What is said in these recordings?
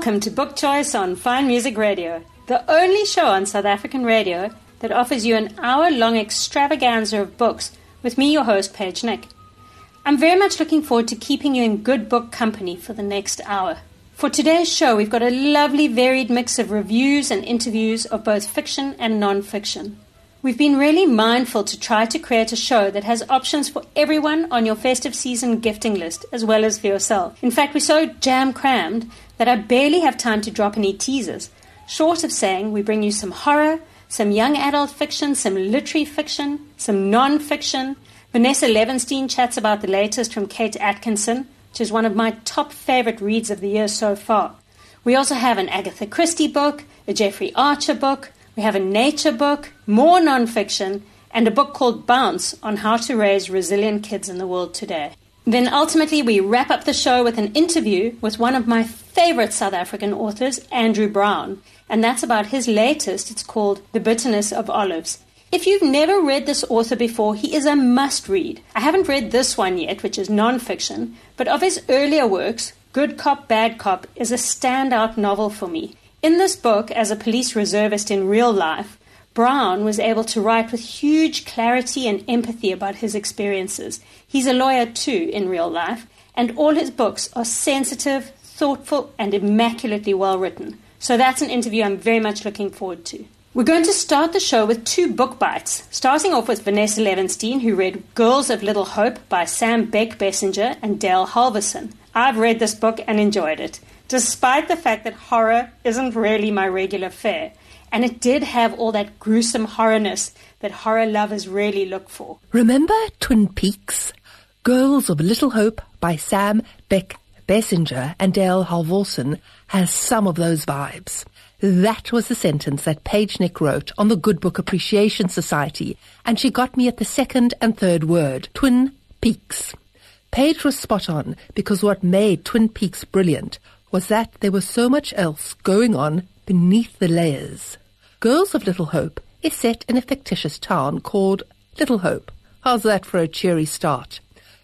Welcome to Book Choice on Fine Music Radio, the only show on South African radio that offers you an hour long extravaganza of books with me, your host, Paige Nick. I'm very much looking forward to keeping you in good book company for the next hour. For today's show, we've got a lovely varied mix of reviews and interviews of both fiction and non fiction. We've been really mindful to try to create a show that has options for everyone on your festive season gifting list as well as for yourself. In fact, we're so jam crammed that I barely have time to drop any teasers, short of saying we bring you some horror, some young adult fiction, some literary fiction, some non fiction. Vanessa Levenstein chats about the latest from Kate Atkinson, which is one of my top favorite reads of the year so far. We also have an Agatha Christie book, a Jeffrey Archer book, we have a nature book, more nonfiction, and a book called Bounce on how to raise resilient kids in the world today. Then ultimately, we wrap up the show with an interview with one of my favorite South African authors, Andrew Brown, and that's about his latest. It's called The Bitterness of Olives. If you've never read this author before, he is a must read. I haven't read this one yet, which is nonfiction, but of his earlier works, Good Cop, Bad Cop is a standout novel for me. In this book, as a police reservist in real life, Brown was able to write with huge clarity and empathy about his experiences. He's a lawyer too in real life, and all his books are sensitive, thoughtful, and immaculately well written. So that's an interview I'm very much looking forward to. We're going to start the show with two book bites, starting off with Vanessa Levenstein, who read Girls of Little Hope by Sam Beckbessinger and Dale Halvorsen. I've read this book and enjoyed it, despite the fact that horror isn't really my regular fare. And it did have all that gruesome horrorness that horror lovers really look for. Remember Twin Peaks? Girls of Little Hope by Sam Beck Bessinger and Dale Halvorsen has some of those vibes. That was the sentence that Paige Nick wrote on the Good Book Appreciation Society, and she got me at the second and third word, Twin Peaks. Paige was spot on because what made Twin Peaks brilliant was that there was so much else going on beneath the layers. Girls of Little Hope is set in a fictitious town called Little Hope. How's that for a cheery start?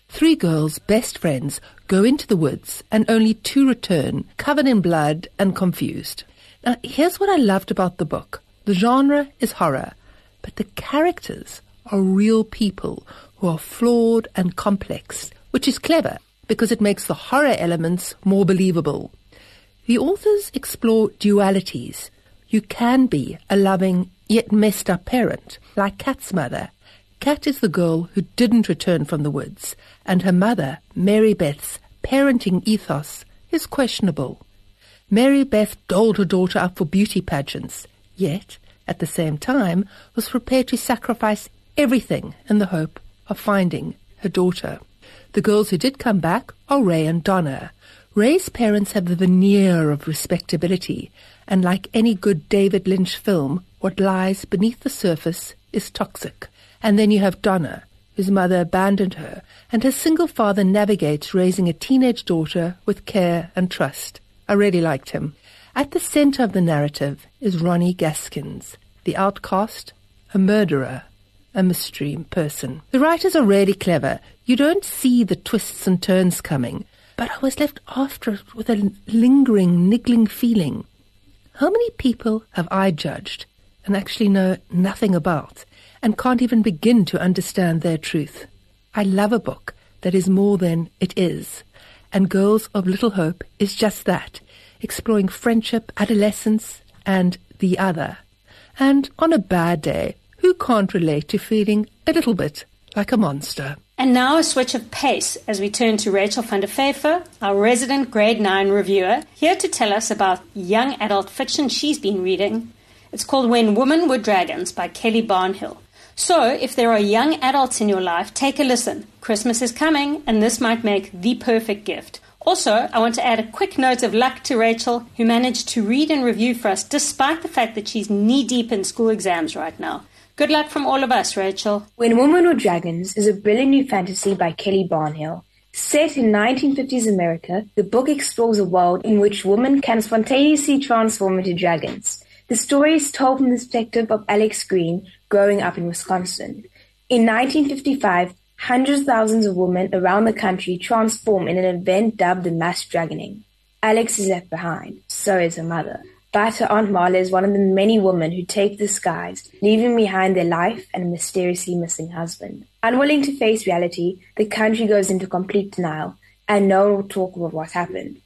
Three girls, best friends, go into the woods and only two return, covered in blood and confused. Now, here's what I loved about the book. The genre is horror, but the characters are real people who are flawed and complex, which is clever because it makes the horror elements more believable. The authors explore dualities. You can be a loving yet messed up parent, like Kat's mother. Kat is the girl who didn't return from the woods, and her mother, Mary Beth's parenting ethos is questionable. Mary Beth doled her daughter up for beauty pageants, yet, at the same time, was prepared to sacrifice everything in the hope of finding her daughter. The girls who did come back are Ray and Donna. Ray's parents have the veneer of respectability, and like any good David Lynch film, what lies beneath the surface is toxic. And then you have Donna, whose mother abandoned her, and her single father navigates raising a teenage daughter with care and trust. I really liked him. At the center of the narrative is Ronnie Gaskins, the outcast, a murderer, a mystery person. The writers are really clever. You don't see the twists and turns coming, but I was left after it with a lingering, niggling feeling. How many people have I judged and actually know nothing about? and can't even begin to understand their truth. I love a book that is more than it is, and Girls of Little Hope is just that, exploring friendship, adolescence, and the other. And on a bad day, who can't relate to feeling a little bit like a monster? And now a switch of pace as we turn to Rachel van der Vyver, our resident grade 9 reviewer, here to tell us about young adult fiction she's been reading. It's called When Women Were Dragons by Kelly Barnhill. So, if there are young adults in your life, take a listen. Christmas is coming, and this might make the perfect gift. Also, I want to add a quick note of luck to Rachel, who managed to read and review for us despite the fact that she's knee deep in school exams right now. Good luck from all of us, Rachel. When Women Were Dragons is a brilliant new fantasy by Kelly Barnhill. Set in 1950s America, the book explores a world in which women can spontaneously transform into dragons. The story is told from the perspective of Alex Green, growing up in Wisconsin. In 1955, hundreds of thousands of women around the country transform in an event dubbed the Mass Dragoning. Alex is left behind. So is her mother. But her Aunt Marla is one of the many women who take the skies, leaving behind their life and a mysteriously missing husband. Unwilling to face reality, the country goes into complete denial, and no one will talk about what happened.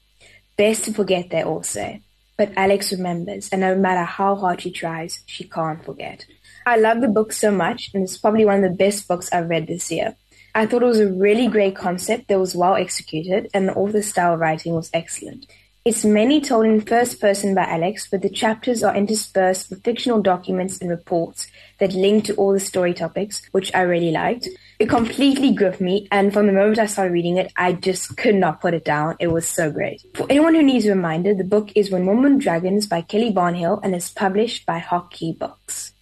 Best to forget, they all say. But Alex remembers, and no matter how hard she tries, she can't forget. I love the book so much, and it's probably one of the best books I've read this year. I thought it was a really great concept that was well executed, and the author's style of writing was excellent. It's mainly told in first person by Alex, but the chapters are interspersed with fictional documents and reports that link to all the story topics, which I really liked. It completely gripped me, and from the moment I started reading it, I just could not put it down. It was so great. For anyone who needs a reminder, the book is When Woman Dragons by Kelly Barnhill and is published by Hot Key Books.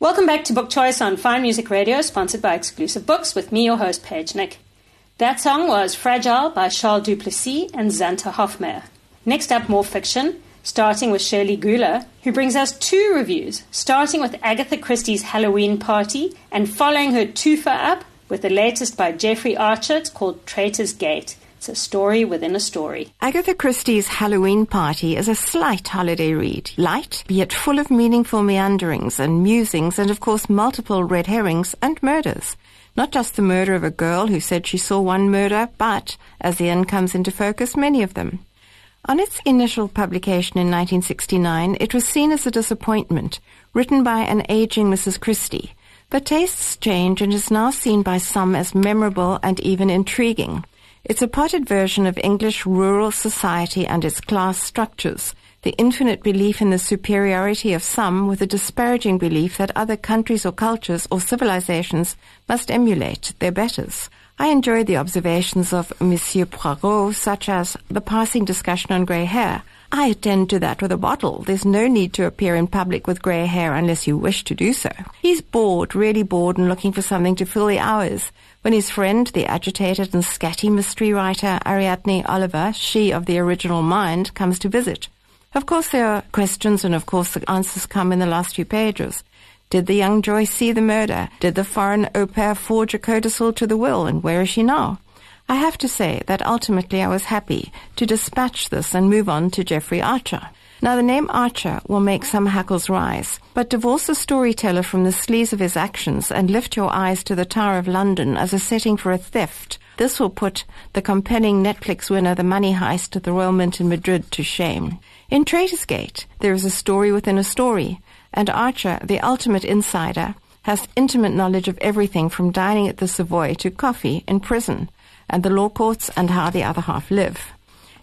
Welcome back to Book Choice on Fine Music Radio, sponsored by Exclusive Books, with me, your host, Paige Nick. That song was Fragile by Charles Duplessis and Zanta Hofmeyr. Next up, more fiction, starting with Shirley Gula, who brings us two reviews, starting with Agatha Christie's Halloween Party and following her twofer up with the latest by Jeffrey Archer. Called Traitor's Gate. It's a story within a story. Agatha Christie's Halloween Party is a slight holiday read, light, yet full of meaningful meanderings and musings and of course multiple red herrings and murders. Not just the murder of a girl who said she saw one murder, but, as the end comes into focus, many of them. On its initial publication in 1969, it was seen as a disappointment, written by an aging Mrs. Christie. But tastes change and is now seen by some as memorable and even intriguing. It's a potted version of English rural society and its class structures, the infinite belief in the superiority of some with a disparaging belief that other countries or cultures or civilizations must emulate their betters. I enjoyed the observations of Monsieur Poirot, such as the passing discussion on grey hair. I attend to that with a bottle. There's no need to appear in public with grey hair unless you wish to do so. He's bored, really bored, and looking for something to fill the hours when his friend, the agitated and scatty mystery writer Ariadne Oliver, she of the original mind, comes to visit. Of course there are questions and of course the answers come in the last few pages. Did the young Joyce see the murder? Did the foreign au pair forge a codicil to the will and where is she now? I have to say that ultimately I was happy to dispatch this and move on to Jeffrey Archer. Now, the name Archer will make some hackles rise, but divorce the storyteller from the sleaze of his actions and lift your eyes to the Tower of London as a setting for a theft. This will put the compelling Netflix winner The Money Heist at the Royal Mint in Madrid to shame. In Traitor's Gate, there is a story within a story, and Archer, the ultimate insider, has intimate knowledge of everything from dining at the Savoy to coffee in prison, and the law courts and how the other half live.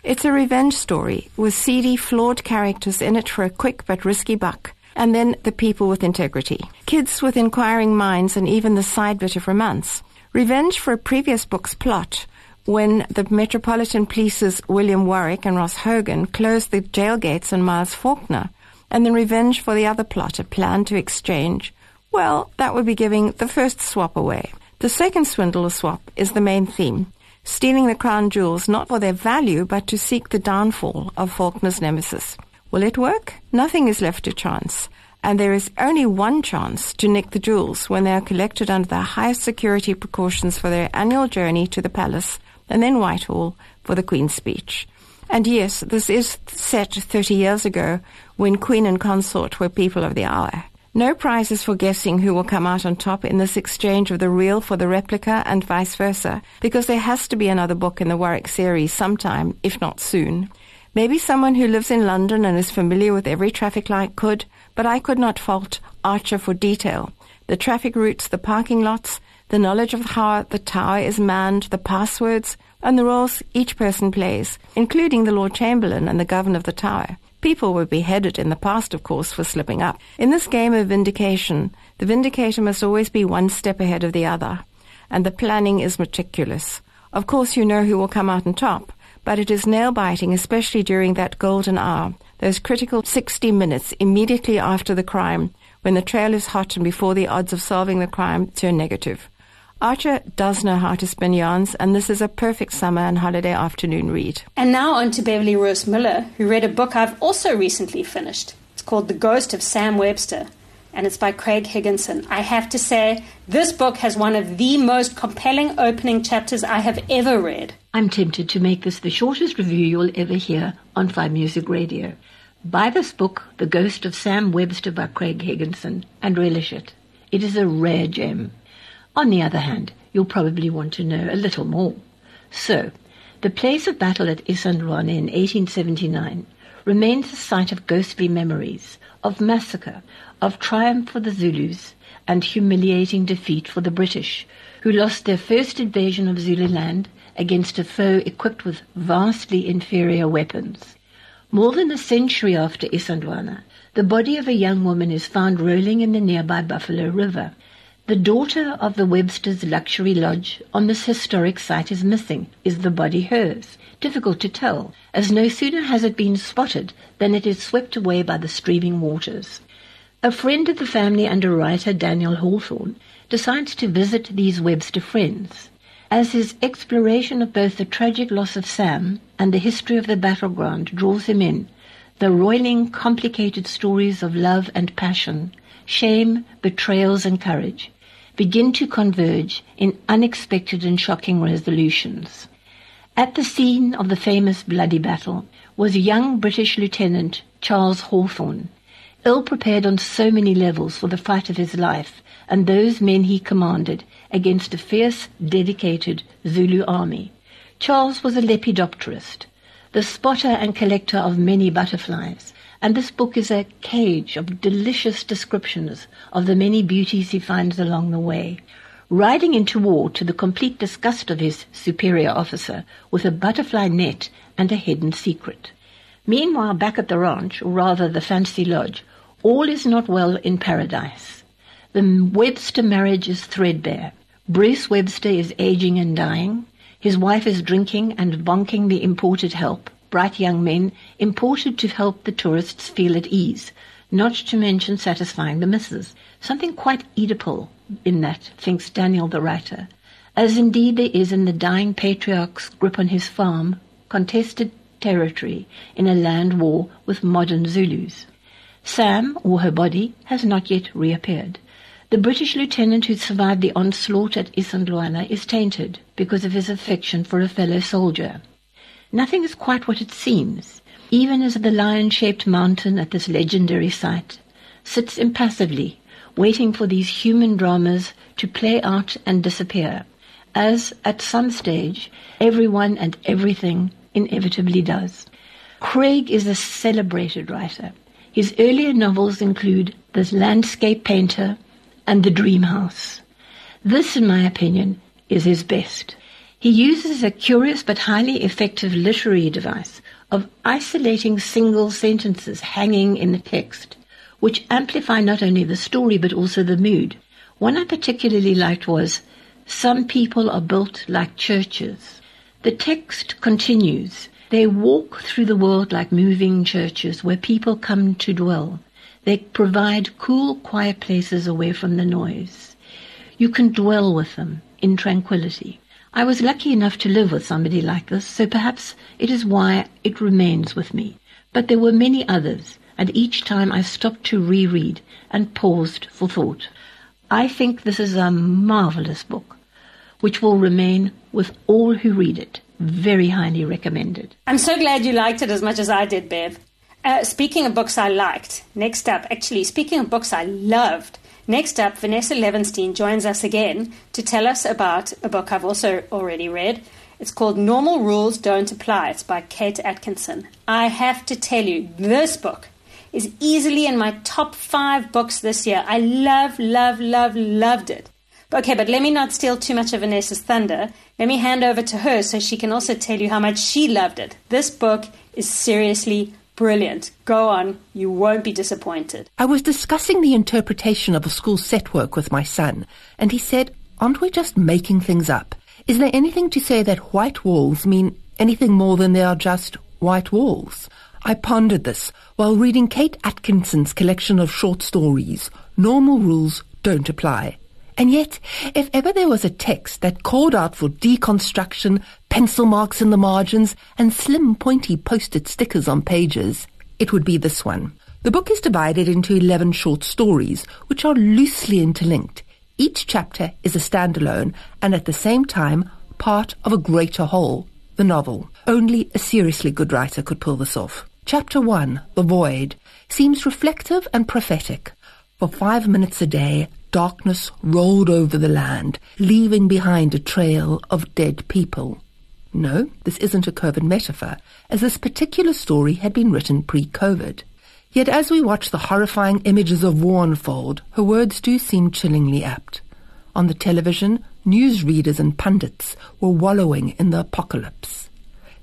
It's a revenge story with seedy, flawed characters in it for a quick but risky buck. And then the people with integrity. Kids with inquiring minds and even the side bit of romance. Revenge for a previous book's plot when the Metropolitan Police's William Warwick and Ross Hogan closed the jail gates on Miles Faulkner. And then revenge for the other plot, a plan to exchange. Well, that would be giving the first swap away. The second swindle or swap is the main theme stealing the crown jewels not for their value, but to seek the downfall of Faulkner's nemesis. Will it work? Nothing is left to chance. And there is only one chance to nick the jewels when they are collected under the highest security precautions for their annual journey to the palace and then Whitehall for the Queen's speech. And yes, this is set 30 years ago when Queen and consort were people of the hour. No prizes for guessing who will come out on top in this exchange of the real for the replica and vice versa, because there has to be another book in the Warwick series sometime, if not soon. Maybe someone who lives in London and is familiar with every traffic light could, but I could not fault Archer for detail. The traffic routes, the parking lots, the knowledge of how the tower is manned, the passwords, and the roles each person plays, including the Lord Chamberlain and the Governor of the Tower. People were beheaded in the past, of course, for slipping up. In this game of vindication, the vindicator must always be one step ahead of the other, and the planning is meticulous. Of course, you know who will come out on top, but it is nail biting, especially during that golden hour, those critical 60 minutes immediately after the crime, when the trail is hot and before the odds of solving the crime turn negative. Archer does know how to spin yarns, and this is a perfect summer and holiday afternoon read. And now on to Beverly Rose Miller, who read a book I've also recently finished. It's called The Ghost of Sam Webster, and it's by Craig Higginson. I have to say, this book has one of the most compelling opening chapters I have ever read. I'm tempted to make this the shortest review you'll ever hear on Fine Music Radio. Buy this book, The Ghost of Sam Webster by Craig Higginson, and relish it. It is a rare gem. On the other hand, you'll probably want to know a little more. So, the place of battle at Isandlwana in 1879 remains a site of ghostly memories, of massacre, of triumph for the Zulus, and humiliating defeat for the British, who lost their first invasion of Zululand against a foe equipped with vastly inferior weapons. More than a century after Isandlwana, the body of a young woman is found rolling in the nearby Buffalo River, the daughter of the Webster's luxury lodge on this historic site is missing. Is the body hers? Difficult to tell, as no sooner has it been spotted than it is swept away by the streaming waters. A friend of the family under writer Daniel Hawthorne decides to visit these Webster friends. As his exploration of both the tragic loss of Sam and the history of the battleground draws him in, the roiling, complicated stories of love and passion, shame, betrayals and courage, begin to converge in unexpected and shocking resolutions. At the scene of the famous bloody battle was young British Lieutenant Charles Hawthorne, ill prepared on so many levels for the fight of his life and those men he commanded against a fierce, dedicated Zulu army. Charles was a lepidopterist, the spotter and collector of many butterflies, and this book is a cage of delicious descriptions of the many beauties he finds along the way, riding into war to the complete disgust of his superior officer with a butterfly net and a hidden secret. Meanwhile, back at the ranch, or rather the fancy lodge, all is not well in paradise. The Webster marriage is threadbare. Bruce Webster is aging and dying. His wife is drinking and bonking the imported help bright young men imported to help the tourists feel at ease, not to mention satisfying the missus. Something quite Oedipal in that, thinks Daniel the writer, as indeed there is in the dying patriarch's grip on his farm, contested territory in a land war with modern Zulus. Sam, or her body, has not yet reappeared. The British lieutenant who survived the onslaught at Isandlwana is tainted because of his affection for a fellow soldier. Nothing is quite what it seems, even as the lion-shaped mountain at this legendary site sits impassively, waiting for these human dramas to play out and disappear, as at some stage everyone and everything inevitably does. Craig is a celebrated writer. His earlier novels include The Landscape Painter and The Dream House. This, in my opinion, is his best. He uses a curious but highly effective literary device of isolating single sentences hanging in the text, which amplify not only the story but also the mood. One I particularly liked was, Some people are built like churches. The text continues, They walk through the world like moving churches where people come to dwell. They provide cool, quiet places away from the noise. You can dwell with them in tranquility. I was lucky enough to live with somebody like this, so perhaps it is why it remains with me. But there were many others, and each time I stopped to reread and paused for thought. I think this is a marvelous book, which will remain with all who read it. Very highly recommended. I'm so glad you liked it as much as I did, Bev. Uh, speaking of books I liked, next up, actually, speaking of books I loved, Next up, Vanessa Levenstein joins us again to tell us about a book I've also already read. It's called Normal Rules Don't Apply. It's by Kate Atkinson. I have to tell you, this book is easily in my top five books this year. I love, love, love, loved it. Okay, but let me not steal too much of Vanessa's thunder. Let me hand over to her so she can also tell you how much she loved it. This book is seriously Brilliant. Go on. You won't be disappointed. I was discussing the interpretation of a school set work with my son, and he said, Aren't we just making things up? Is there anything to say that white walls mean anything more than they are just white walls? I pondered this while reading Kate Atkinson's collection of short stories, Normal Rules Don't Apply. And yet, if ever there was a text that called out for deconstruction, pencil marks in the margins, and slim pointy posted stickers on pages, it would be this one. The book is divided into 11 short stories, which are loosely interlinked. Each chapter is a standalone and at the same time part of a greater whole, the novel. Only a seriously good writer could pull this off. Chapter 1, The Void, seems reflective and prophetic. For five minutes a day, darkness rolled over the land, leaving behind a trail of dead people. No, this isn't a COVID metaphor, as this particular story had been written pre-COVID. Yet as we watch the horrifying images of war unfold, her words do seem chillingly apt. On the television, newsreaders and pundits were wallowing in the apocalypse.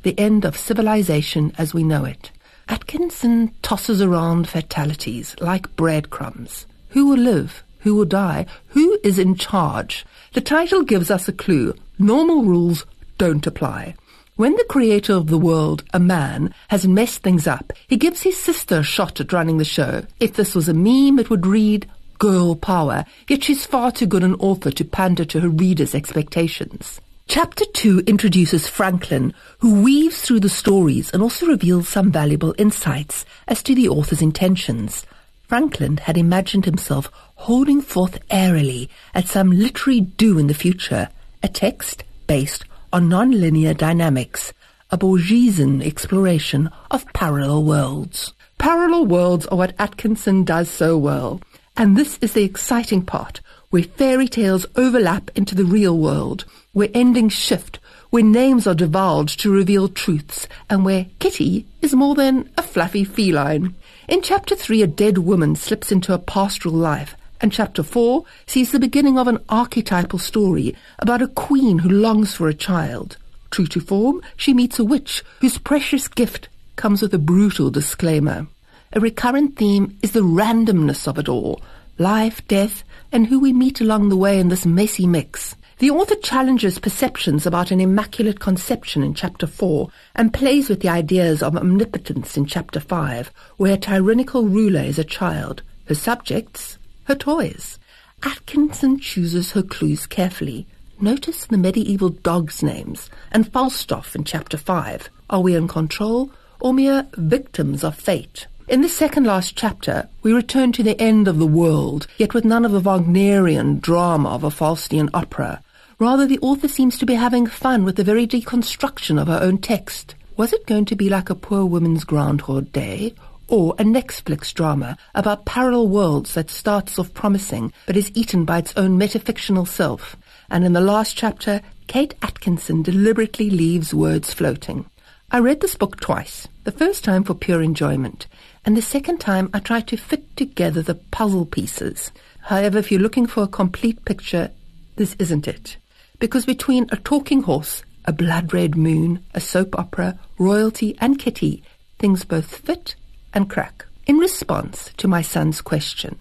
The end of civilization as we know it. Atkinson tosses around fatalities like breadcrumbs. Who will live? Who will die? Who is in charge? The title gives us a clue. Normal rules don't apply. When the creator of the world, a man, has messed things up, he gives his sister a shot at running the show. If this was a meme, it would read, girl power, yet she's far too good an author to pander to her readers' expectations. Chapter 2 introduces Franklin, who weaves through the stories and also reveals some valuable insights as to the author's intentions. Franklin had imagined himself holding forth airily at some literary do in the future, a text based on nonlinear dynamics, a Borgesian exploration of parallel worlds. Parallel worlds are what Atkinson does so well, and this is the exciting part, where fairy tales overlap into the real world, where endings shift, where names are divulged to reveal truths, and where Kitty is more than a fluffy feline. In chapter 3, a dead woman slips into a pastoral life, and chapter 4 sees the beginning of an archetypal story about a queen who longs for a child. True to form, she meets a witch whose precious gift comes with a brutal disclaimer. A recurrent theme is the randomness of it all life, death, and who we meet along the way in this messy mix. The author challenges perceptions about an immaculate conception in chapter 4 and plays with the ideas of omnipotence in chapter 5, where a tyrannical ruler is a child, her subjects, her toys. Atkinson chooses her clues carefully. Notice the medieval dogs' names and Falstaff in chapter 5. Are we in control or mere victims of fate? In the second last chapter, we return to the end of the world, yet with none of the Wagnerian drama of a Faustian opera. Rather, the author seems to be having fun with the very deconstruction of her own text. Was it going to be like a poor woman's Groundhog Day, or a Netflix drama about parallel worlds that starts off promising but is eaten by its own metafictional self? And in the last chapter, Kate Atkinson deliberately leaves words floating. I read this book twice, the first time for pure enjoyment, and the second time I tried to fit together the puzzle pieces. However, if you're looking for a complete picture, this isn't it. Because between a talking horse, a blood red moon, a soap opera, royalty, and kitty, things both fit and crack. In response to my son's question,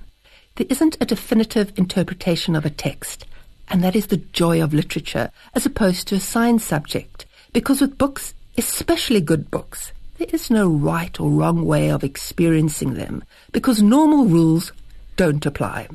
there isn't a definitive interpretation of a text, and that is the joy of literature as opposed to a science subject. Because with books, especially good books, there is no right or wrong way of experiencing them because normal rules don't apply.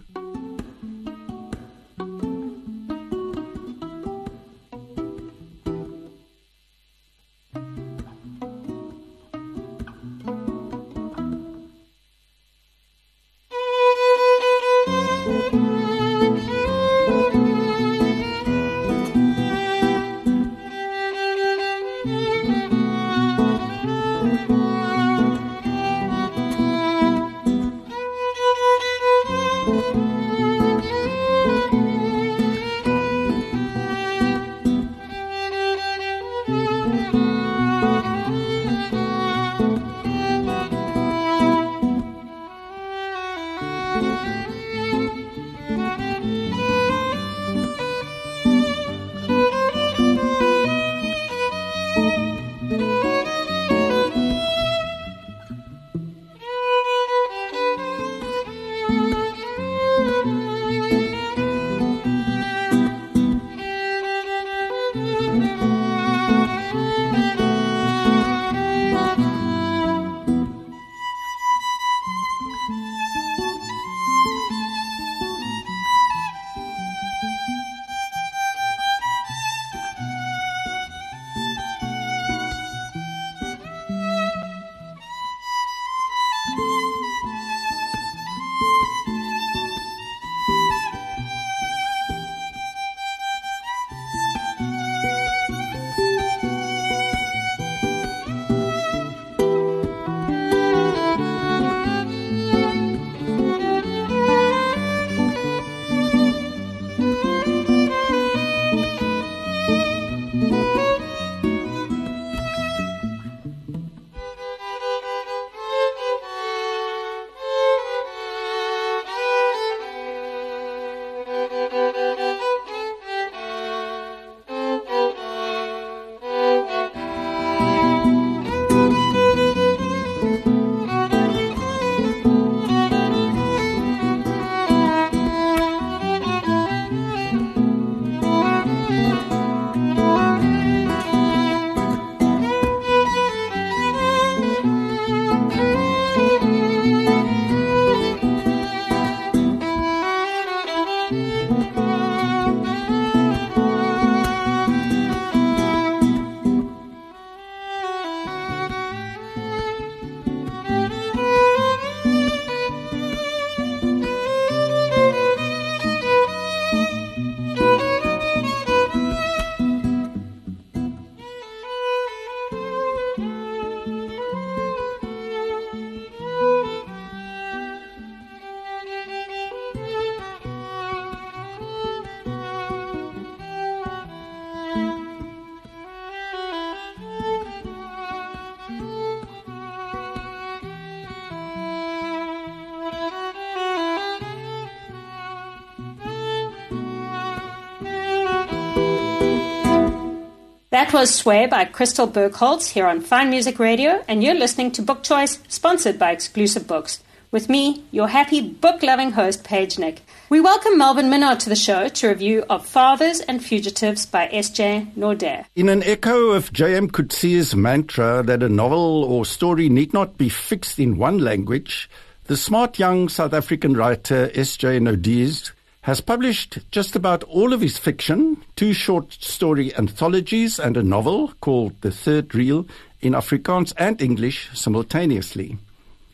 That was Sway by Crystal Burkholz here on Fine Music Radio, and you're listening to Book Choice, sponsored by Exclusive Books. With me, your happy book loving host, Paige Nick. We welcome Melvin Minnaar to the show to review of Fathers and Fugitives by S.J. Naudé. In an echo of J.M. Coetzee's mantra that a novel or story need not be fixed in one language, the smart young South African writer S.J. Naudé has published just about all of his fiction, two short story anthologies and a novel called The Third Reel in Afrikaans and English simultaneously.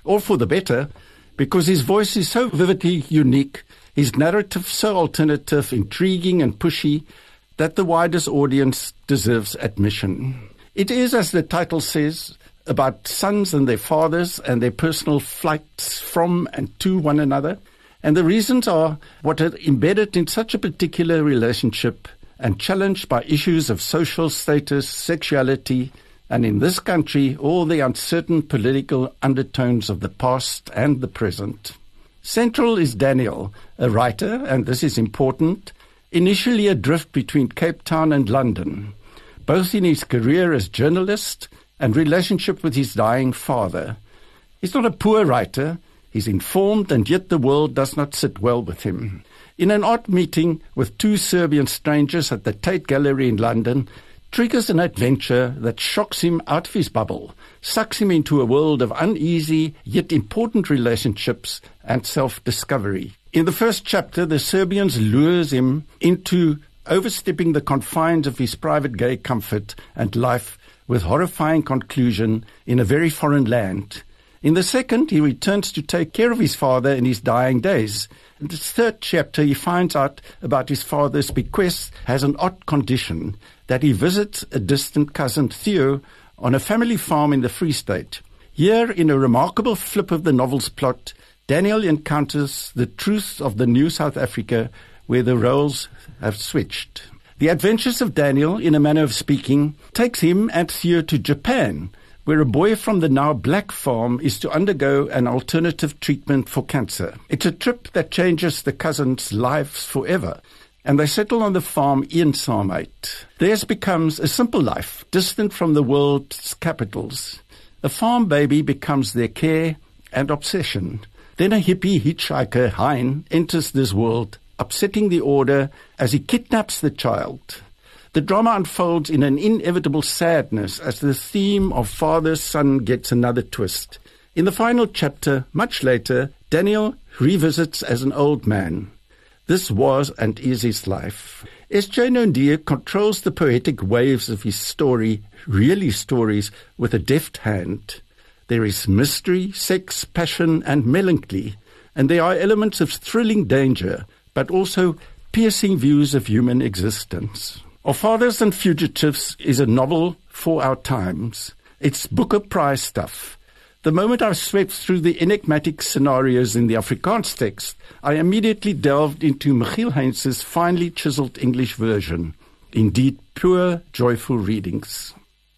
All for the better, because his voice is so vividly unique, his narrative so alternative, intriguing and pushy, that the widest audience deserves admission. It is, as the title says, about sons and their fathers and their personal flights from and to one another – and the reasons are what are embedded in such a particular relationship and challenged by issues of social status, sexuality, and in this country, all the uncertain political undertones of the past and the present. Central is Daniel, a writer, and this is important, initially adrift between Cape Town and London, both in his career as journalist and relationship with his dying father. He's not a poor writer, He's informed, and yet the world does not sit well with him. In an odd meeting with two Serbian strangers at the Tate Gallery in London, triggers an adventure that shocks him out of his bubble, sucks him into a world of uneasy yet important relationships and self-discovery. In the first chapter, the Serbians lures him into overstepping the confines of his private gay comfort and life with horrifying conclusion in a very foreign land. In the second, he returns to take care of his father in his dying days. In the third chapter, he finds out about his father's bequest has an odd condition that he visits a distant cousin, Theo, on a family farm in the Free State. Here, in a remarkable flip of the novel's plot, Daniel encounters the truth of the new South Africa where the roles have switched. The adventures of Daniel, in a manner of speaking, takes him and Theo to Japan, where a boy from the now black farm is to undergo an alternative treatment for cancer. It's a trip that changes the cousins' lives forever. And they settle on the farm in Sarmate. Theirs becomes a simple life, distant from the world's capitals. A farm baby becomes their care and obsession. Then a hippie hitchhiker, Hein, enters this world, upsetting the order as he kidnaps the child. The drama unfolds in an inevitable sadness as the theme of father son gets another twist. In the final chapter, much later, Daniel revisits as an old man. This was and is his life. S.J. Naudé controls the poetic waves of his story, really stories, with a deft hand. There is mystery, sex, passion, and melancholy, and there are elements of thrilling danger, but also piercing views of human existence. Of Fathers and Fugitives is a novel for our times. It's Booker Prize stuff. The moment I swept through the enigmatic scenarios in the Afrikaans text, I immediately delved into Michiel Heyns's finely chiseled English version. Indeed, pure, joyful readings.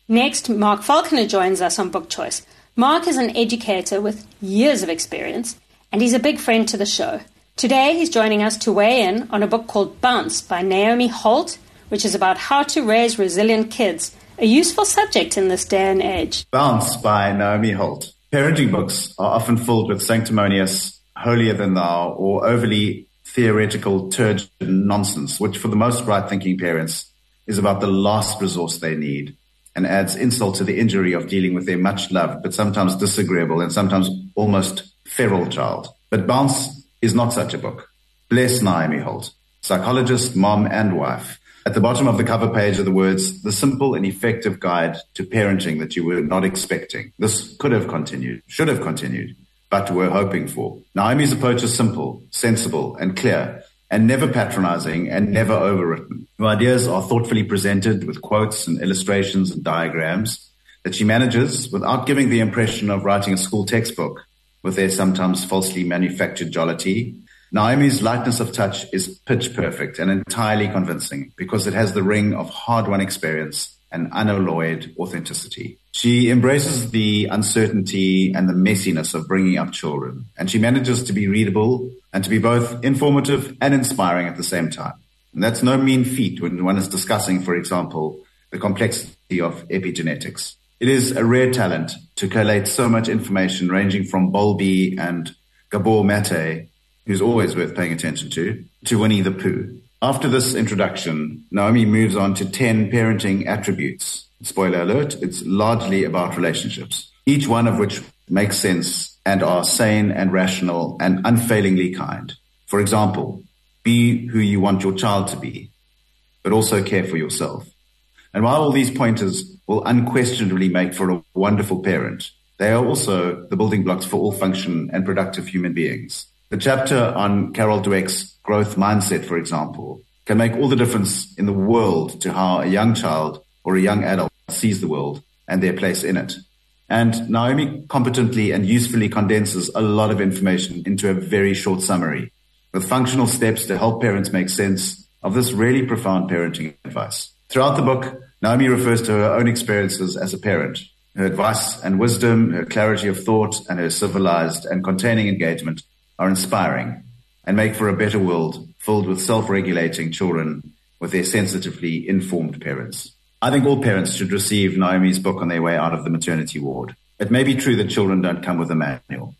Next, Mark Falconer joins us on Book Choice. Mark is an educator with years of experience, and he's a big friend to the show. Today, he's joining us to weigh in on a book called Bounce by Naomi Holdt which is about how to raise resilient kids, a useful subject in this day and age. Bounce by Naomi Holdt. Parenting books are often filled with sanctimonious, holier than thou, or overly theoretical, turgid nonsense, which for the most right thinking parents is about the last resource they need and adds insult to the injury of dealing with their much loved, but sometimes disagreeable and sometimes almost feral child. But Bounce is not such a book. Bless Naomi Holdt, psychologist, mom, and wife at the bottom of the cover page are the words, the simple and effective guide to parenting that you were not expecting. This could have continued, should have continued, but we were hoping for. Naomi's approach is simple, sensible, and clear, and never patronizing and never overwritten. Her ideas are thoughtfully presented with quotes and illustrations and diagrams that she manages without giving the impression of writing a school textbook with their sometimes falsely manufactured jollity Naomi's lightness of touch is pitch perfect and entirely convincing because it has the ring of hard won experience and unalloyed authenticity. She embraces the uncertainty and the messiness of bringing up children, and she manages to be readable and to be both informative and inspiring at the same time. And that's no mean feat when one is discussing, for example, the complexity of epigenetics. It is a rare talent to collate so much information ranging from Bowlby and Gabor Mate, who's always worth paying attention to, to Winnie the Pooh. After this introduction, Naomi moves on to 10 parenting attributes. Spoiler alert, it's largely about relationships, each one of which makes sense and are sane and rational and unfailingly kind. For example, be who you want your child to be, but also care for yourself. And while all these pointers will unquestionably make for a wonderful parent, they are also the building blocks for all function and productive human beings. The chapter on Carol Dweck's growth mindset, for example, can make all the difference in the world to how a young child or a young adult sees the world and their place in it. And Naomi competently and usefully condenses a lot of information into a very short summary with functional steps to help parents make sense of this really profound parenting advice. Throughout the book, Naomi refers to her own experiences as a parent. Her advice and wisdom, her clarity of thought, and her civilized and containing engagement are inspiring and make for a better world filled with self-regulating children with their sensitively informed parents. I think all parents should receive Naomi's book on their way out of the maternity ward. It may be true that children don't come with a manual,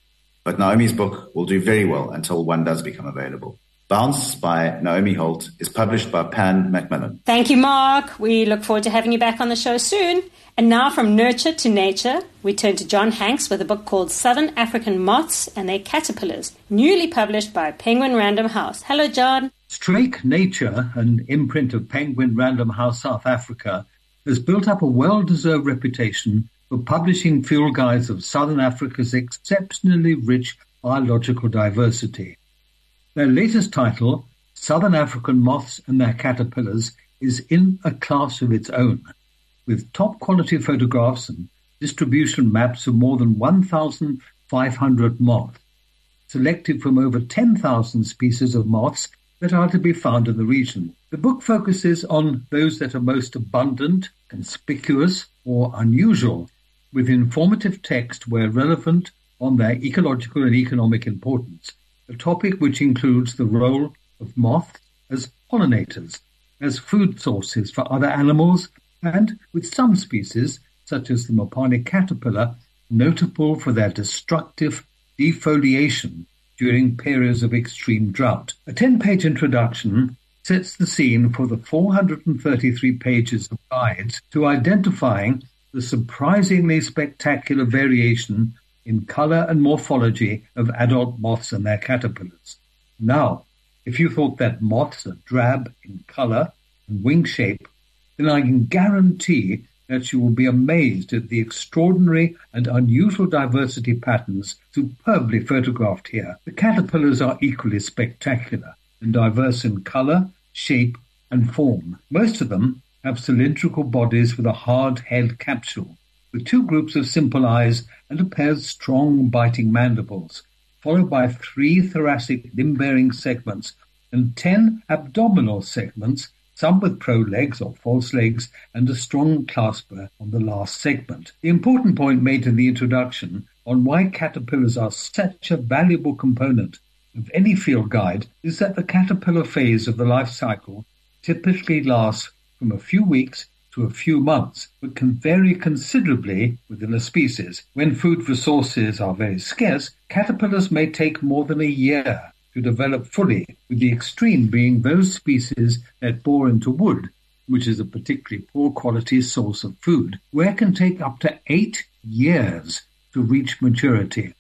but Naomi's book will do very well until one does become available. Bounce by Naomi Holdt is published by Pan Macmillan. Thank you, Mark. We look forward to having you back on the show soon. And now from nurture to nature, we turn to John Hanks with a book called Southern African Moths and Their Caterpillars, newly published by Penguin Random House. Hello, John. Struik Nature, an imprint of Penguin Random House South Africa, has built up a well-deserved reputation for publishing field guides of Southern Africa's exceptionally rich biological diversity. Their latest title, Southern African Moths and Their Caterpillars, is in a class of its own with top quality photographs and distribution maps of more than 1,500 moths, selected from over 10,000 species of moths that are to be found in the region. The book focuses on those that are most abundant, conspicuous, or unusual, with informative text where relevant on their ecological and economic importance, a topic which includes the role of moths as pollinators, as food sources for other animals and with some species, such as the Mopani caterpillar, notable for their destructive defoliation during periods of extreme drought. A 10-page introduction sets the scene for the 433 pages of guides to identifying the surprisingly spectacular variation in color and morphology of adult moths and their caterpillars. Now, if you thought that moths are drab in color and wing shape, then I can guarantee that you will be amazed at the extraordinary and unusual diversity patterns superbly photographed here. The caterpillars are equally spectacular and diverse in color, shape, and form. Most of them have cylindrical bodies with a hard head capsule, with two groups of simple eyes and a pair of strong biting mandibles, followed by three thoracic limb-bearing segments and ten abdominal segments some with pro legs or false legs, and a strong clasper on the last segment. The important point made in the introduction on why caterpillars are such a valuable component of any field guide is that the caterpillar phase of the life cycle typically lasts from a few weeks to a few months, but can vary considerably within a species. When food resources are very scarce, caterpillars may take more than a year to develop fully, with the extreme being those species that bore into wood, which is a particularly poor quality source of food, where it can take up to eight years to reach maturity.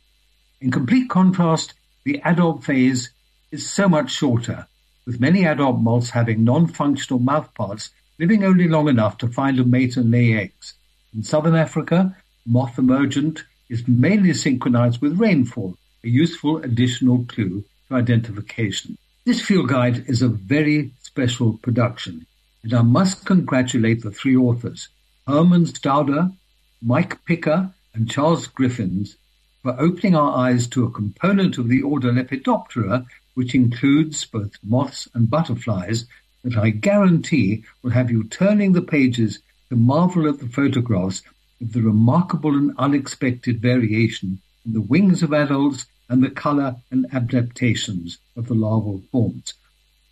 In complete contrast, the adult phase is so much shorter, with many adult moths having non-functional mouthparts living only long enough to find a mate and lay eggs. In southern Africa, moth emergent is mainly synchronized with rainfall, a useful additional clue to identification. This field guide is a very special production, and I must congratulate the three authors, Hermann Staude, Mike Picker, and Charles Griffiths, for opening our eyes to a component of the order Lepidoptera, which includes both moths and butterflies, that I guarantee will have you turning the pages to marvel at the photographs of the remarkable and unexpected variation in the wings of adults and the color and adaptations of the larval forms.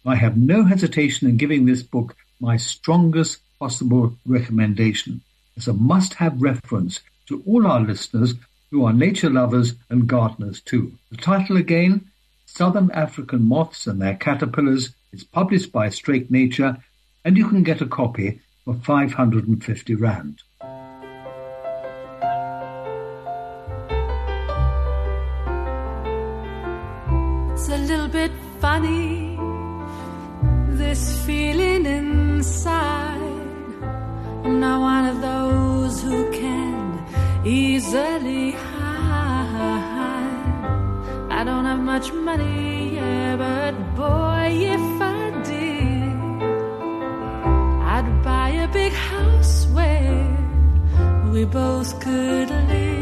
I have no hesitation in giving this book my strongest possible recommendation. as a must-have reference to all our listeners who are nature lovers and gardeners too. The title again, Southern African Moths and Their Caterpillars, is published by Struik Nature and you can get a copy for 550 Rand. It's a little bit funny, this feeling inside. I'm not one of those who can easily hide. I don't have much money, yeah, but boy, if big house where we both could live.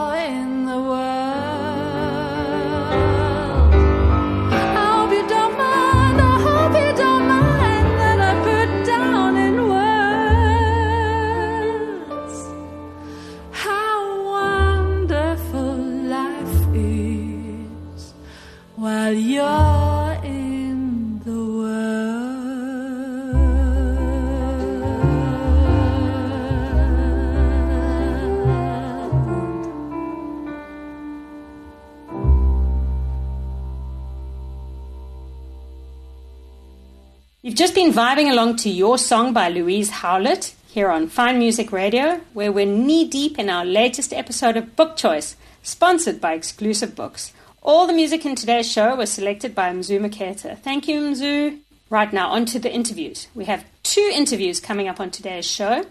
You've just been vibing along to Your Song by Louise Howlett here on Fine Music Radio, where we're knee deep in our latest episode of Book Choice, sponsored by Exclusive Books. All the music in today's show was selected by Mzu Maketa. Thank you, Mzu. Right now, on to the interviews. We have two interviews coming up on today's show.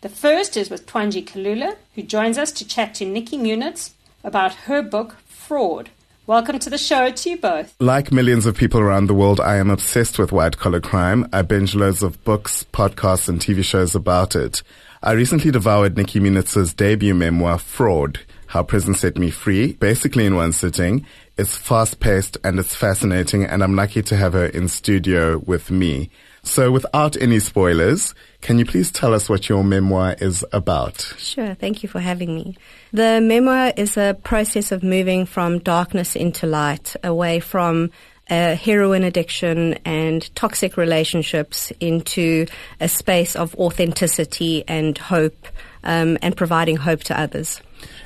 The first is with Twanji Kalula, who joins us to chat to Nikki Munitz about her book, Fraud. Welcome to the show to you both. Like millions of people around the world, I am obsessed with white collar crime. I binge loads of books, podcasts, and TV shows about it. I recently devoured Nikki Munitz's debut memoir, Fraud, How Prison Set Me Free, basically in one sitting. It's fast paced and it's fascinating, and I'm lucky to have her in studio with me. So without any spoilers, can you please tell us what your memoir is about? Sure, thank you for having me. The memoir is a process of moving from darkness into light, away from uh, heroin addiction and toxic relationships into a space of authenticity and hope um, and providing hope to others.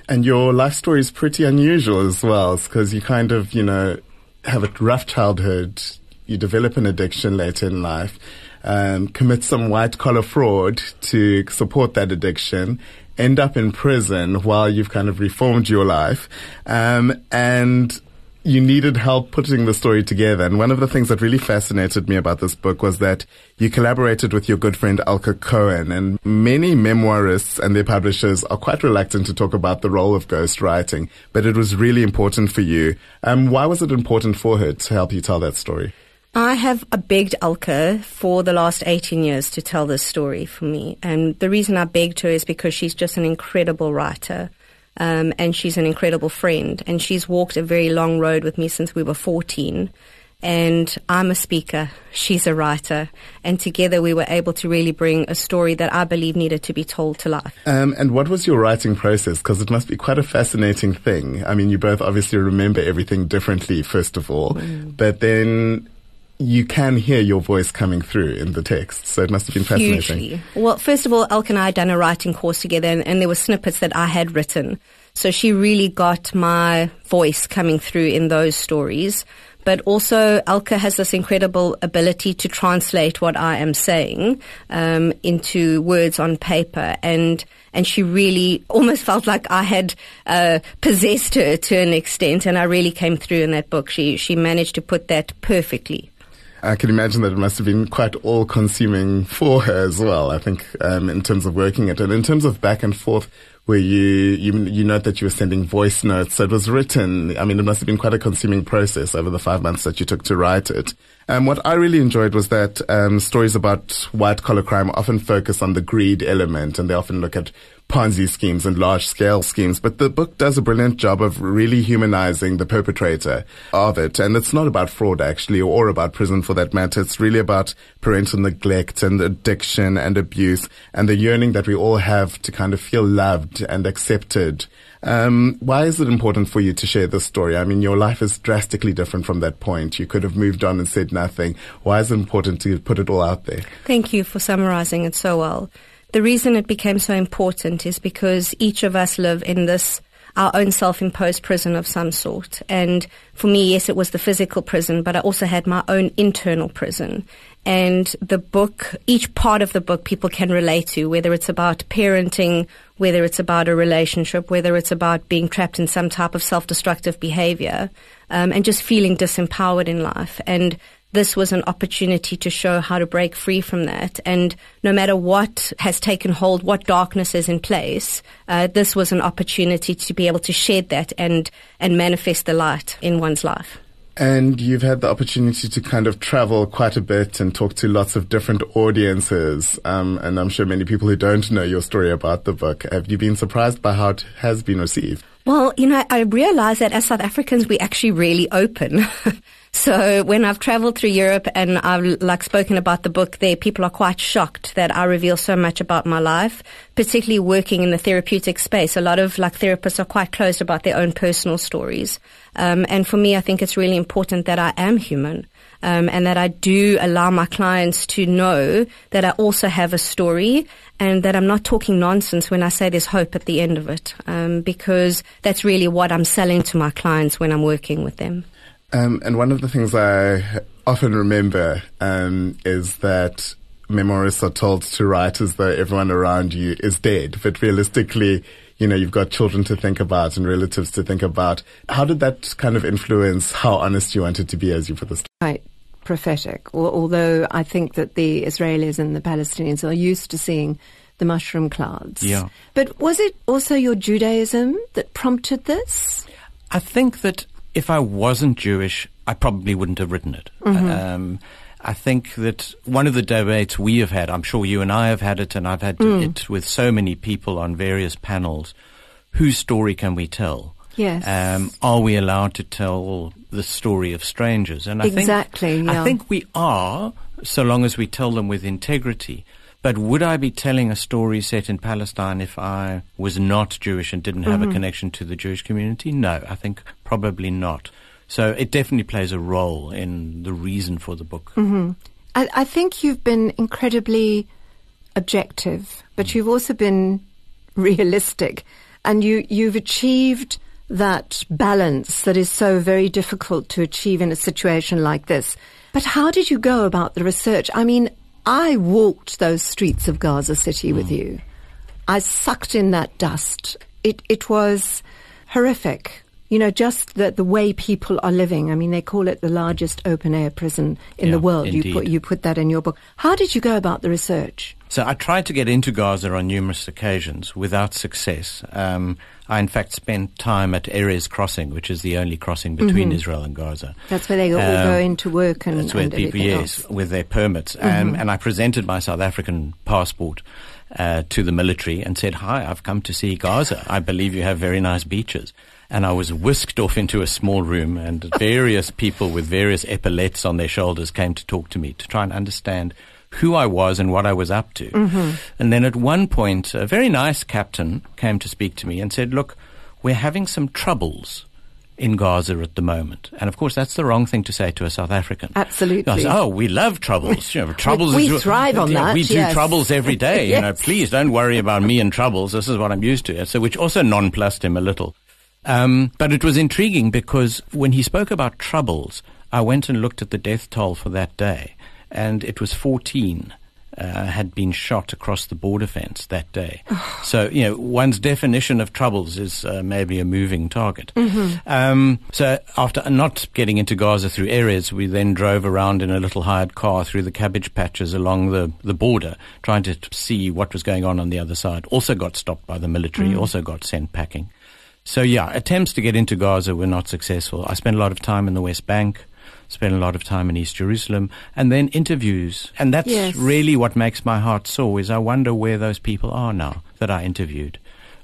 And your life story is pretty unusual as well, because you kind of, you know, have a rough childhood, you develop an addiction later in life, um, commit some white collar fraud to support that addiction, end up in prison while you've kind of reformed your life, um, and you needed help putting the story together. And one of the things that really fascinated me about this book was that you collaborated with your good friend Alka Cohen. And many memoirists and their publishers are quite reluctant to talk about the role of ghostwriting, but it was really important for you. Um, why was it important for her to help you tell that story? I have begged Alka for the last 18 years to tell this story for me. And the reason I begged her is because she's just an incredible writer. Um, and she's an incredible friend. And she's walked a very long road with me since we were 14. And I'm a speaker, she's a writer, and together we were able to really bring a story that I believe needed to be told to life. Um, and what was your writing process? Because it must be quite a fascinating thing. I mean, you both obviously remember everything differently, first of all, mm. but then you can hear your voice coming through in the text. So it must have been fascinating. Hugely. Well, first of all, Elk and I had done a writing course together and, and, there were snippets that I had written. So she really got my voice coming through in those stories. But also, Elka has this incredible ability to translate what I am saying um, into words on paper, and and she really almost felt like I had uh, possessed her to an extent, and I really came through in that book. She she managed to put that perfectly. I can imagine that it must have been quite all consuming for her as well, I think, um, in terms of working it. And in terms of back and forth, where you, you, you note that you were sending voice notes. So it was written. I mean, it must have been quite a consuming process over the five months that you took to write it. Um, what I really enjoyed was that um, stories about white collar crime often focus on the greed element and they often look at Ponzi schemes and large scale schemes, but the book does a brilliant job of really humanizing the perpetrator of it. And it's not about fraud actually, or about prison for that matter. It's really about parental neglect and addiction and abuse and the yearning that we all have to kind of feel loved and accepted. Um, why is it important for you to share this story? I mean, your life is drastically different from that point. You could have moved on and said nothing. Why is it important to put it all out there? Thank you for summarizing it so well. The reason it became so important is because each of us live in this our own self-imposed prison of some sort. And for me, yes, it was the physical prison, but I also had my own internal prison. And the book, each part of the book people can relate to, whether it's about parenting, whether it's about a relationship, whether it's about being trapped in some type of self-destructive behavior, um, and just feeling disempowered in life. And this was an opportunity to show how to break free from that. And no matter what has taken hold, what darkness is in place, uh, this was an opportunity to be able to shed that and, and manifest the light in one's life. And you've had the opportunity to kind of travel quite a bit and talk to lots of different audiences. Um, and I'm sure many people who don't know your story about the book, have you been surprised by how it has been received? Well, you know, I realize that as South Africans, we're actually really open. So when I've traveled through Europe and I've like spoken about the book there, people are quite shocked that I reveal so much about my life, particularly working in the therapeutic space. A lot of like therapists are quite closed about their own personal stories. Um, and for me, I think it's really important that I am human. Um, and that I do allow my clients to know that I also have a story and that I'm not talking nonsense when I say there's hope at the end of it, um, because that's really what I'm selling to my clients when I'm working with them. Um, and one of the things I often remember um, is that memoirists are told to write as though everyone around you is dead, but realistically, you know, you've got children to think about and relatives to think about. How did that kind of influence how honest you wanted to be as you put this? Right. Prophetic, although I think that the Israelis and the Palestinians are used to seeing the mushroom clouds. Yeah. But was it also your Judaism that prompted this? I think that if I wasn't Jewish, I probably wouldn't have written it. Mm-hmm. Um, I think that one of the debates we have had, I'm sure you and I have had it, and I've had mm. it with so many people on various panels. Whose story can we tell? Yes. Um, are we allowed to tell the story of strangers? And I exactly, think, yeah. I think we are, so long as we tell them with integrity. But would I be telling a story set in Palestine if I was not Jewish and didn't have mm-hmm. a connection to the Jewish community? No, I think probably not. So it definitely plays a role in the reason for the book. Mm-hmm. I, I, think you've been incredibly objective, but mm. you've also been realistic, and you you've achieved that balance that is so very difficult to achieve in a situation like this. But how did you go about the research? I mean, I walked those streets of Gaza City with you. I sucked in that dust. It, it was horrific. You know, just the, the way people are living. I mean, they call it the largest open air prison in Yeah, the world. You put, you put that in your book. How did you go about the research? So I tried to get into Gaza on numerous occasions without success. Um, I, in fact, spent time at Erez Crossing, which is the only crossing between Mhm. Israel and Gaza. That's where they all Um, go into work and, That's where and people, yes, else. with their permits. Um, Mhm. and I presented my South African passport uh, to the military and said, Hi, I've come to see Gaza. I believe you have very nice beaches. And I was whisked off into a small room, and various people with various epaulets on their shoulders came to talk to me to try and understand who I was and what I was up to. Mhm. And then at one point, a very nice captain came to speak to me and said, Look, we're having some troubles in Gaza at the moment. And of course, that's the wrong thing to say to a South African. Absolutely. Said, oh, we love troubles. You know, troubles. we is- thrive on Yeah, that, We do yes. troubles every day. You know, please don't worry about me and troubles. This is what I'm used to. So, which also nonplussed him a little. Um, but it was intriguing because when he spoke about troubles, I went and looked at the death toll for that day, and it was 14 uh, had been shot across the border fence that day. so, you know, one's definition of troubles is uh, maybe a moving target. Mhm. Um, so after not getting into Gaza through Erez, we then drove around in a little hired car through the cabbage patches along the, the border, trying to t- see what was going on on the other side. Also got stopped by the military, Mm. also got sent packing. So yeah, attempts to get into Gaza were not successful. I spent a lot of time in the West Bank, spent a lot of time in East Jerusalem, and then interviews. And that's Yes. really what makes my heart sore is I wonder where those people are now that I interviewed.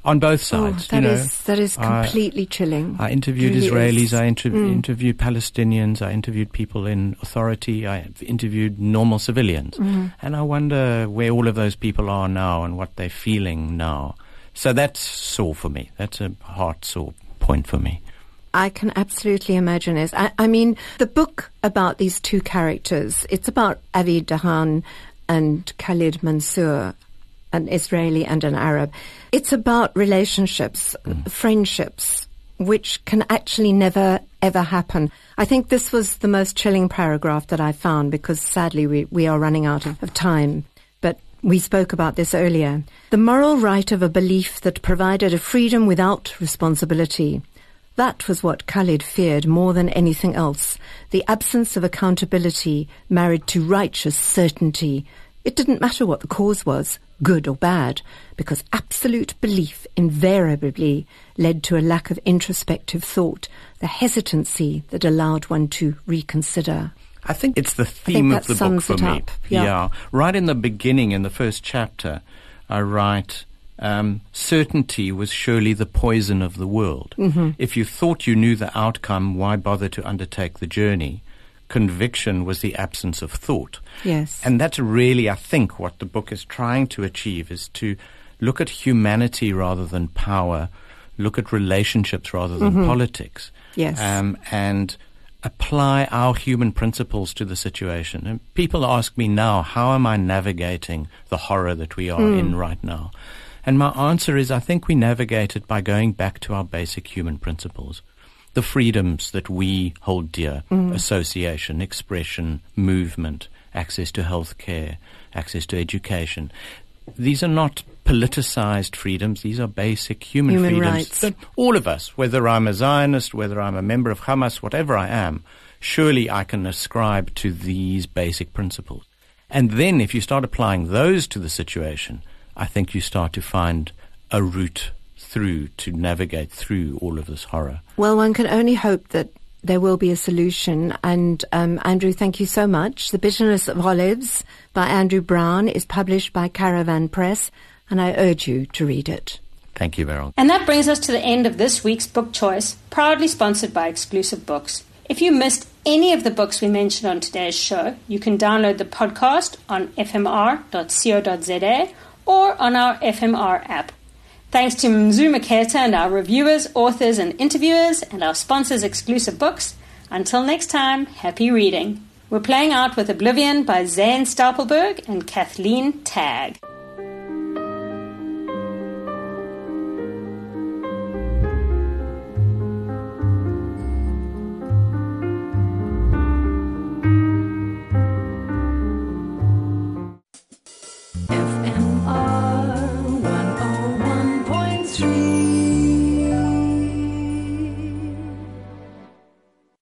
On both sides. oh, you that know. is that is I- completely chilling. I interviewed Really Israelis, is. I inter- Mm. interviewed Palestinians, I interviewed people in authority, I interviewed normal civilians. Mhm. And I wonder where all of those people are now and what they're feeling now. So that's sore for me. That's a heart sore point for me. I can absolutely imagine this. I, I mean, the book about these two characters, it's about Avi Dahan and Khalid Mansour, an Israeli and an Arab. It's about relationships, mm. friendships, which can actually never ever happen. I think this was the most chilling paragraph that I found because sadly we, we are running out of, of time. We spoke about this earlier. The moral right of a belief that provided a freedom without responsibility. That was what Khalid feared more than anything else. The absence of accountability married to righteous certainty. It didn't matter what the cause was, good or bad, because absolute belief invariably led to a lack of introspective thought, the hesitancy that allowed one to reconsider. I think it's the theme of the book for me. up, yeah. Right in the beginning, in the first chapter, I write, um, certainty was surely the poison of the world. Mhm. If you thought you knew the outcome, why bother to undertake the journey? Conviction was the absence of thought. Yes. And that's really, I think, what the book is trying to achieve is to look at humanity rather than power, look at relationships rather than Mhm. politics. Yes. Um, and apply our human principles to the situation. And people ask me now, how am I navigating the horror that we are Mm. in right now? And my answer is, I think we navigate it by going back to our basic human principles. The freedoms that we hold dear, Mm. association, expression, movement, access to health care, access to education. These are not politicized freedoms. These are basic human, Human freedoms rights. that all of us, whether I'm a Zionist, whether I'm a member of Hamas, whatever I am, surely I can ascribe to these basic principles. And then if you start applying those to the situation, I think you start to find a route through to navigate through all of this horror. Well, one can only hope that there will be a solution. And um, Andrew, thank you so much. The Bitterness of Olives by Andrew Brown is published by Karavan Press, and I urge you to read it. Thank you, Beryl. And that brings us to the end of this week's book choice, proudly sponsored by Exclusive Books. If you missed any of the books we mentioned on today's show, you can download the podcast on fmr.co.za or on our FMR app. Thanks to Mzu Maketa and our reviewers, authors, and interviewers, and our sponsors, Exclusive Books. Until next time, happy reading. We're playing out with Oblivion by Zane Stapelberg and Kathleen Tagg.